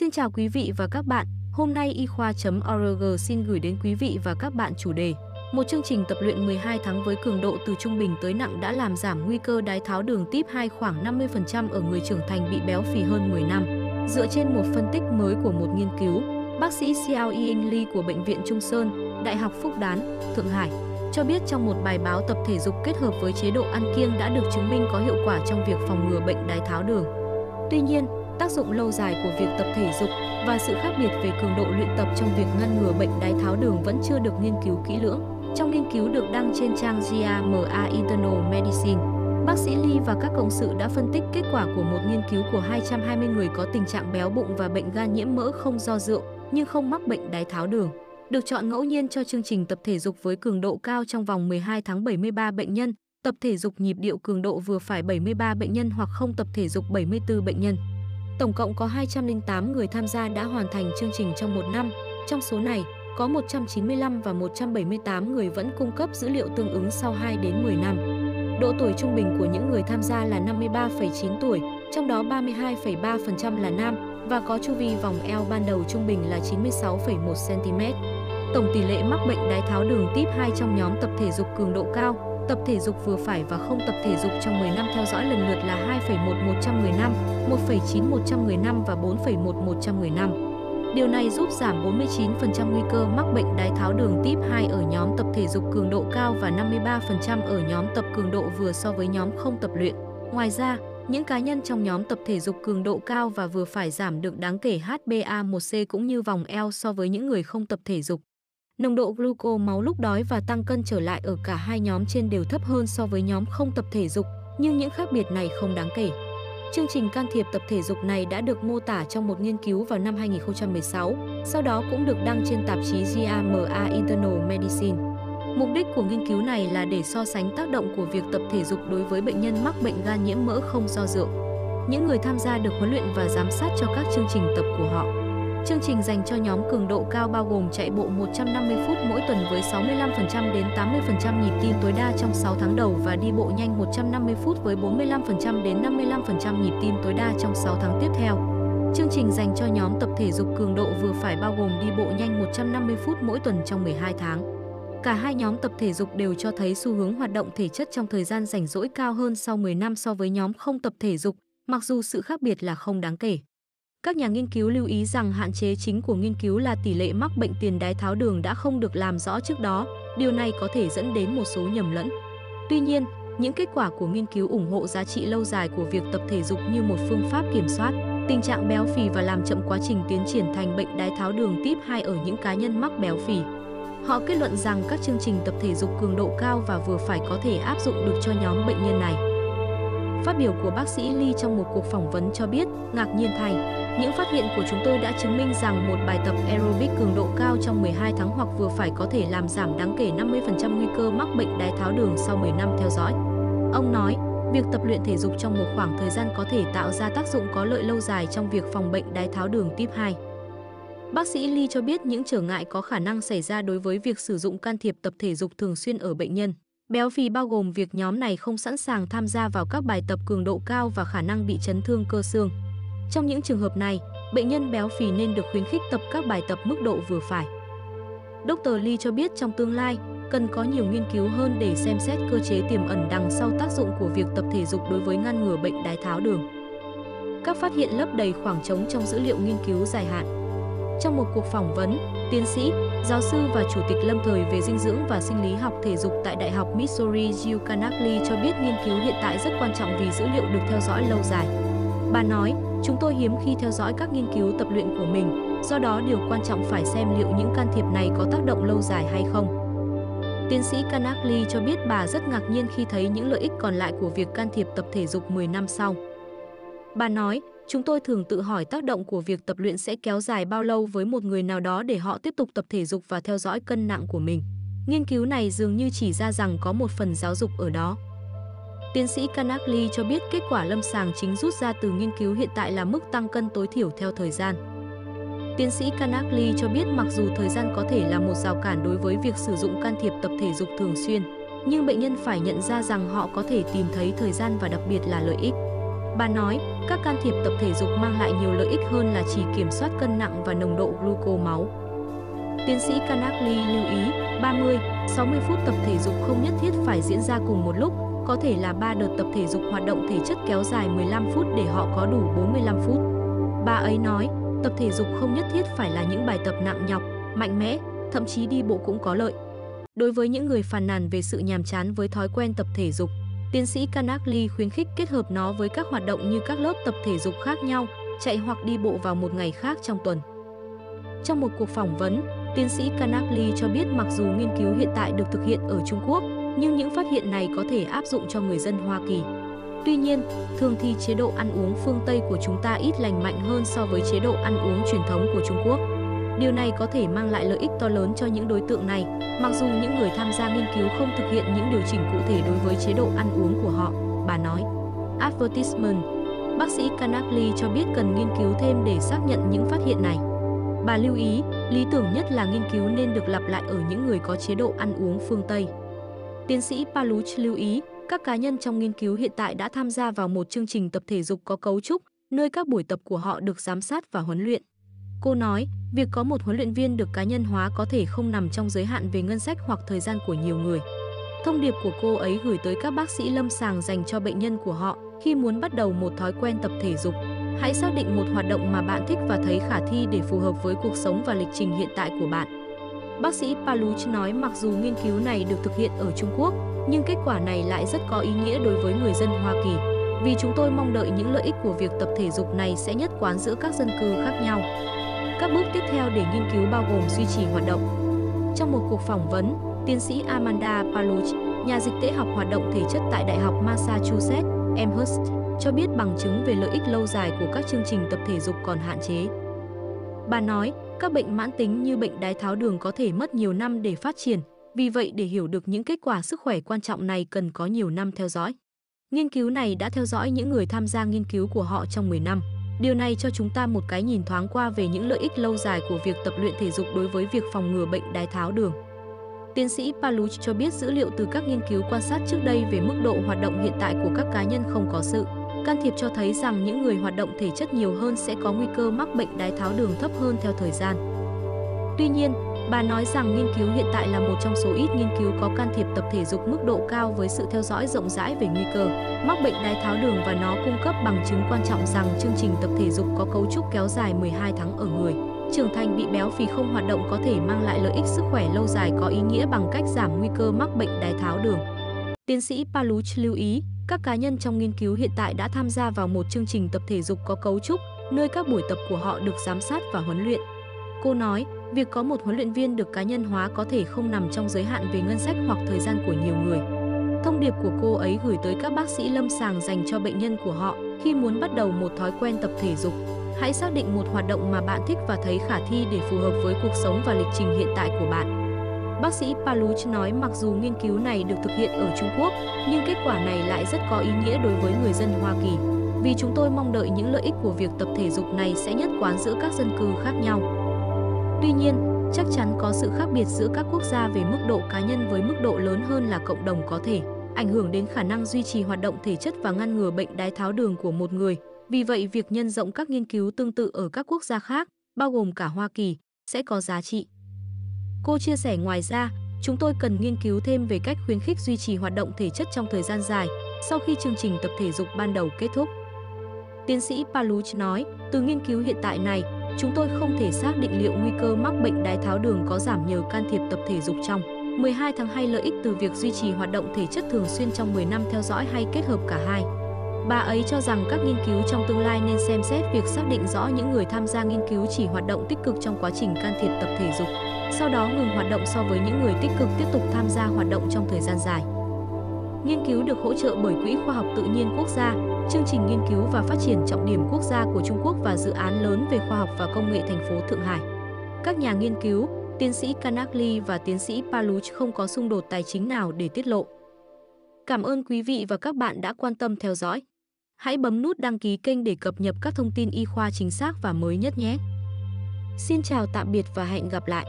Xin chào quý vị và các bạn, hôm nay y khoa.org xin gửi đến quý vị và các bạn chủ đề một chương trình tập luyện 12 tháng với cường độ từ trung bình tới nặng đã làm giảm nguy cơ đái tháo đường tiếp 2 khoảng 50% ở người trưởng thành bị béo phì hơn 10 năm. Dựa trên một phân tích mới của một nghiên cứu, bác sĩ Xiao Ying Li của Bệnh viện Trung Sơn, Đại học Phúc Đán, Thượng Hải cho biết trong một bài báo tập thể dục kết hợp với chế độ ăn kiêng đã được chứng minh có hiệu quả trong việc phòng ngừa bệnh đái tháo đường. Tuy nhiên, tác dụng lâu dài của việc tập thể dục và sự khác biệt về cường độ luyện tập trong việc ngăn ngừa bệnh đái tháo đường vẫn chưa được nghiên cứu kỹ lưỡng. Trong nghiên cứu được đăng trên trang JAMA Internal Medicine, bác sĩ Lee và các cộng sự đã phân tích kết quả của một nghiên cứu của 220 người có tình trạng béo bụng và bệnh gan nhiễm mỡ không do rượu nhưng không mắc bệnh đái tháo đường. Được chọn ngẫu nhiên cho chương trình tập thể dục với cường độ cao trong vòng 12 tháng 73 bệnh nhân, tập thể dục nhịp điệu cường độ vừa phải 73 bệnh nhân hoặc không tập thể dục 74 bệnh nhân. Tổng cộng có 208 người tham gia đã hoàn thành chương trình trong một năm. Trong số này, có 195 và 178 người vẫn cung cấp dữ liệu tương ứng sau 2 đến 10 năm. Độ tuổi trung bình của những người tham gia là 53,9 tuổi, trong đó 32,3% là nam và có chu vi vòng eo ban đầu trung bình là 96,1 cm. Tổng tỷ lệ mắc bệnh đái tháo đường tiếp 2 trong nhóm tập thể dục cường độ cao tập thể dục vừa phải và không tập thể dục trong 10 năm theo dõi lần lượt là 2,1 100 người 1,9 100 người và 4,1 100 người. Điều này giúp giảm 49% nguy cơ mắc bệnh đái tháo đường tiếp 2 ở nhóm tập thể dục cường độ cao và 53% ở nhóm tập cường độ vừa so với nhóm không tập luyện. Ngoài ra, những cá nhân trong nhóm tập thể dục cường độ cao và vừa phải giảm được đáng kể HbA1c cũng như vòng eo so với những người không tập thể dục. Nồng độ gluco máu lúc đói và tăng cân trở lại ở cả hai nhóm trên đều thấp hơn so với nhóm không tập thể dục, nhưng những khác biệt này không đáng kể. Chương trình can thiệp tập thể dục này đã được mô tả trong một nghiên cứu vào năm 2016, sau đó cũng được đăng trên tạp chí JAMA Internal Medicine. Mục đích của nghiên cứu này là để so sánh tác động của việc tập thể dục đối với bệnh nhân mắc bệnh gan nhiễm mỡ không do rượu. Những người tham gia được huấn luyện và giám sát cho các chương trình tập của họ. Chương trình dành cho nhóm cường độ cao bao gồm chạy bộ 150 phút mỗi tuần với 65% đến 80% nhịp tim tối đa trong 6 tháng đầu và đi bộ nhanh 150 phút với 45% đến 55% nhịp tim tối đa trong 6 tháng tiếp theo. Chương trình dành cho nhóm tập thể dục cường độ vừa phải bao gồm đi bộ nhanh 150 phút mỗi tuần trong 12 tháng. Cả hai nhóm tập thể dục đều cho thấy xu hướng hoạt động thể chất trong thời gian rảnh rỗi cao hơn sau 10 năm so với nhóm không tập thể dục, mặc dù sự khác biệt là không đáng kể. Các nhà nghiên cứu lưu ý rằng hạn chế chính của nghiên cứu là tỷ lệ mắc bệnh tiền đái tháo đường đã không được làm rõ trước đó, điều này có thể dẫn đến một số nhầm lẫn. Tuy nhiên, những kết quả của nghiên cứu ủng hộ giá trị lâu dài của việc tập thể dục như một phương pháp kiểm soát tình trạng béo phì và làm chậm quá trình tiến triển thành bệnh đái tháo đường tiếp 2 ở những cá nhân mắc béo phì. Họ kết luận rằng các chương trình tập thể dục cường độ cao và vừa phải có thể áp dụng được cho nhóm bệnh nhân này. Phát biểu của bác sĩ Lee trong một cuộc phỏng vấn cho biết, ngạc nhiên thay, những phát hiện của chúng tôi đã chứng minh rằng một bài tập aerobic cường độ cao trong 12 tháng hoặc vừa phải có thể làm giảm đáng kể 50% nguy cơ mắc bệnh đái tháo đường sau 10 năm theo dõi. Ông nói, việc tập luyện thể dục trong một khoảng thời gian có thể tạo ra tác dụng có lợi lâu dài trong việc phòng bệnh đái tháo đường tiếp 2. Bác sĩ Lee cho biết những trở ngại có khả năng xảy ra đối với việc sử dụng can thiệp tập thể dục thường xuyên ở bệnh nhân. Béo phì bao gồm việc nhóm này không sẵn sàng tham gia vào các bài tập cường độ cao và khả năng bị chấn thương cơ xương. Trong những trường hợp này, bệnh nhân béo phì nên được khuyến khích tập các bài tập mức độ vừa phải. Dr. Lee cho biết trong tương lai, cần có nhiều nghiên cứu hơn để xem xét cơ chế tiềm ẩn đằng sau tác dụng của việc tập thể dục đối với ngăn ngừa bệnh đái tháo đường. Các phát hiện lấp đầy khoảng trống trong dữ liệu nghiên cứu dài hạn. Trong một cuộc phỏng vấn, tiến sĩ, giáo sư và chủ tịch lâm thời về dinh dưỡng và sinh lý học thể dục tại Đại học Missouri Jill Canackley cho biết nghiên cứu hiện tại rất quan trọng vì dữ liệu được theo dõi lâu dài. Bà nói, chúng tôi hiếm khi theo dõi các nghiên cứu tập luyện của mình, do đó điều quan trọng phải xem liệu những can thiệp này có tác động lâu dài hay không. Tiến sĩ Kanakli cho biết bà rất ngạc nhiên khi thấy những lợi ích còn lại của việc can thiệp tập thể dục 10 năm sau. Bà nói, Chúng tôi thường tự hỏi tác động của việc tập luyện sẽ kéo dài bao lâu với một người nào đó để họ tiếp tục tập thể dục và theo dõi cân nặng của mình. Nghiên cứu này dường như chỉ ra rằng có một phần giáo dục ở đó. Tiến sĩ Kanakli cho biết kết quả lâm sàng chính rút ra từ nghiên cứu hiện tại là mức tăng cân tối thiểu theo thời gian. Tiến sĩ Kanakli cho biết mặc dù thời gian có thể là một rào cản đối với việc sử dụng can thiệp tập thể dục thường xuyên, nhưng bệnh nhân phải nhận ra rằng họ có thể tìm thấy thời gian và đặc biệt là lợi ích. Bà nói, các can thiệp tập thể dục mang lại nhiều lợi ích hơn là chỉ kiểm soát cân nặng và nồng độ gluco máu. Tiến sĩ Kanakli lưu ý, 30, 60 phút tập thể dục không nhất thiết phải diễn ra cùng một lúc, có thể là 3 đợt tập thể dục hoạt động thể chất kéo dài 15 phút để họ có đủ 45 phút. Bà ấy nói, tập thể dục không nhất thiết phải là những bài tập nặng nhọc, mạnh mẽ, thậm chí đi bộ cũng có lợi. Đối với những người phàn nàn về sự nhàm chán với thói quen tập thể dục, tiến sĩ Kanakli khuyến khích kết hợp nó với các hoạt động như các lớp tập thể dục khác nhau, chạy hoặc đi bộ vào một ngày khác trong tuần. Trong một cuộc phỏng vấn, tiến sĩ Kanakli cho biết mặc dù nghiên cứu hiện tại được thực hiện ở Trung Quốc, nhưng những phát hiện này có thể áp dụng cho người dân Hoa Kỳ. Tuy nhiên, thường thì chế độ ăn uống phương Tây của chúng ta ít lành mạnh hơn so với chế độ ăn uống truyền thống của Trung Quốc. Điều này có thể mang lại lợi ích to lớn cho những đối tượng này, mặc dù những người tham gia nghiên cứu không thực hiện những điều chỉnh cụ thể đối với chế độ ăn uống của họ, bà nói. Advertisement Bác sĩ Kanakli cho biết cần nghiên cứu thêm để xác nhận những phát hiện này. Bà lưu ý, lý tưởng nhất là nghiên cứu nên được lặp lại ở những người có chế độ ăn uống phương Tây. Tiến sĩ Paluch lưu ý, các cá nhân trong nghiên cứu hiện tại đã tham gia vào một chương trình tập thể dục có cấu trúc, nơi các buổi tập của họ được giám sát và huấn luyện. Cô nói, việc có một huấn luyện viên được cá nhân hóa có thể không nằm trong giới hạn về ngân sách hoặc thời gian của nhiều người. Thông điệp của cô ấy gửi tới các bác sĩ lâm sàng dành cho bệnh nhân của họ khi muốn bắt đầu một thói quen tập thể dục. Hãy xác định một hoạt động mà bạn thích và thấy khả thi để phù hợp với cuộc sống và lịch trình hiện tại của bạn. Bác sĩ Paluch nói mặc dù nghiên cứu này được thực hiện ở Trung Quốc, nhưng kết quả này lại rất có ý nghĩa đối với người dân Hoa Kỳ. Vì chúng tôi mong đợi những lợi ích của việc tập thể dục này sẽ nhất quán giữa các dân cư khác nhau. Các bước tiếp theo để nghiên cứu bao gồm duy trì hoạt động. Trong một cuộc phỏng vấn, tiến sĩ Amanda Paluch, nhà dịch tễ học hoạt động thể chất tại Đại học Massachusetts, Amherst, cho biết bằng chứng về lợi ích lâu dài của các chương trình tập thể dục còn hạn chế. Bà nói, các bệnh mãn tính như bệnh đái tháo đường có thể mất nhiều năm để phát triển, vì vậy để hiểu được những kết quả sức khỏe quan trọng này cần có nhiều năm theo dõi. Nghiên cứu này đã theo dõi những người tham gia nghiên cứu của họ trong 10 năm. Điều này cho chúng ta một cái nhìn thoáng qua về những lợi ích lâu dài của việc tập luyện thể dục đối với việc phòng ngừa bệnh đái tháo đường. Tiến sĩ Paluch cho biết dữ liệu từ các nghiên cứu quan sát trước đây về mức độ hoạt động hiện tại của các cá nhân không có sự can thiệp cho thấy rằng những người hoạt động thể chất nhiều hơn sẽ có nguy cơ mắc bệnh đái tháo đường thấp hơn theo thời gian. Tuy nhiên, bà nói rằng nghiên cứu hiện tại là một trong số ít nghiên cứu có can thiệp tập thể dục mức độ cao với sự theo dõi rộng rãi về nguy cơ mắc bệnh đái tháo đường và nó cung cấp bằng chứng quan trọng rằng chương trình tập thể dục có cấu trúc kéo dài 12 tháng ở người. Trưởng thành bị béo phì không hoạt động có thể mang lại lợi ích sức khỏe lâu dài có ý nghĩa bằng cách giảm nguy cơ mắc bệnh đái tháo đường. Tiến sĩ Paluch lưu ý, các cá nhân trong nghiên cứu hiện tại đã tham gia vào một chương trình tập thể dục có cấu trúc, nơi các buổi tập của họ được giám sát và huấn luyện. Cô nói, việc có một huấn luyện viên được cá nhân hóa có thể không nằm trong giới hạn về ngân sách hoặc thời gian của nhiều người. Thông điệp của cô ấy gửi tới các bác sĩ lâm sàng dành cho bệnh nhân của họ khi muốn bắt đầu một thói quen tập thể dục. Hãy xác định một hoạt động mà bạn thích và thấy khả thi để phù hợp với cuộc sống và lịch trình hiện tại của bạn. Bác sĩ Paluch nói mặc dù nghiên cứu này được thực hiện ở Trung Quốc, nhưng kết quả này lại rất có ý nghĩa đối với người dân Hoa Kỳ. Vì chúng tôi mong đợi những lợi ích của việc tập thể dục này sẽ nhất quán giữa các dân cư khác nhau. Tuy nhiên, chắc chắn có sự khác biệt giữa các quốc gia về mức độ cá nhân với mức độ lớn hơn là cộng đồng có thể ảnh hưởng đến khả năng duy trì hoạt động thể chất và ngăn ngừa bệnh đái tháo đường của một người. Vì vậy, việc nhân rộng các nghiên cứu tương tự ở các quốc gia khác, bao gồm cả Hoa Kỳ, sẽ có giá trị. Cô chia sẻ ngoài ra, chúng tôi cần nghiên cứu thêm về cách khuyến khích duy trì hoạt động thể chất trong thời gian dài sau khi chương trình tập thể dục ban đầu kết thúc. Tiến sĩ Paluch nói, từ nghiên cứu hiện tại này, chúng tôi không thể xác định liệu nguy cơ mắc bệnh đái tháo đường có giảm nhờ can thiệp tập thể dục trong 12 tháng hay lợi ích từ việc duy trì hoạt động thể chất thường xuyên trong 10 năm theo dõi hay kết hợp cả hai. Bà ấy cho rằng các nghiên cứu trong tương lai nên xem xét việc xác định rõ những người tham gia nghiên cứu chỉ hoạt động tích cực trong quá trình can thiệp tập thể dục sau đó ngừng hoạt động so với những người tích cực tiếp tục tham gia hoạt động trong thời gian dài. Nghiên cứu được hỗ trợ bởi Quỹ Khoa học Tự nhiên Quốc gia, chương trình nghiên cứu và phát triển trọng điểm quốc gia của Trung Quốc và dự án lớn về khoa học và công nghệ thành phố Thượng Hải. Các nhà nghiên cứu, tiến sĩ Kanakli và tiến sĩ Paluch không có xung đột tài chính nào để tiết lộ. Cảm ơn quý vị và các bạn đã quan tâm theo dõi. Hãy bấm nút đăng ký kênh để cập nhật các thông tin y khoa chính xác và mới nhất nhé. Xin chào, tạm biệt và hẹn gặp lại.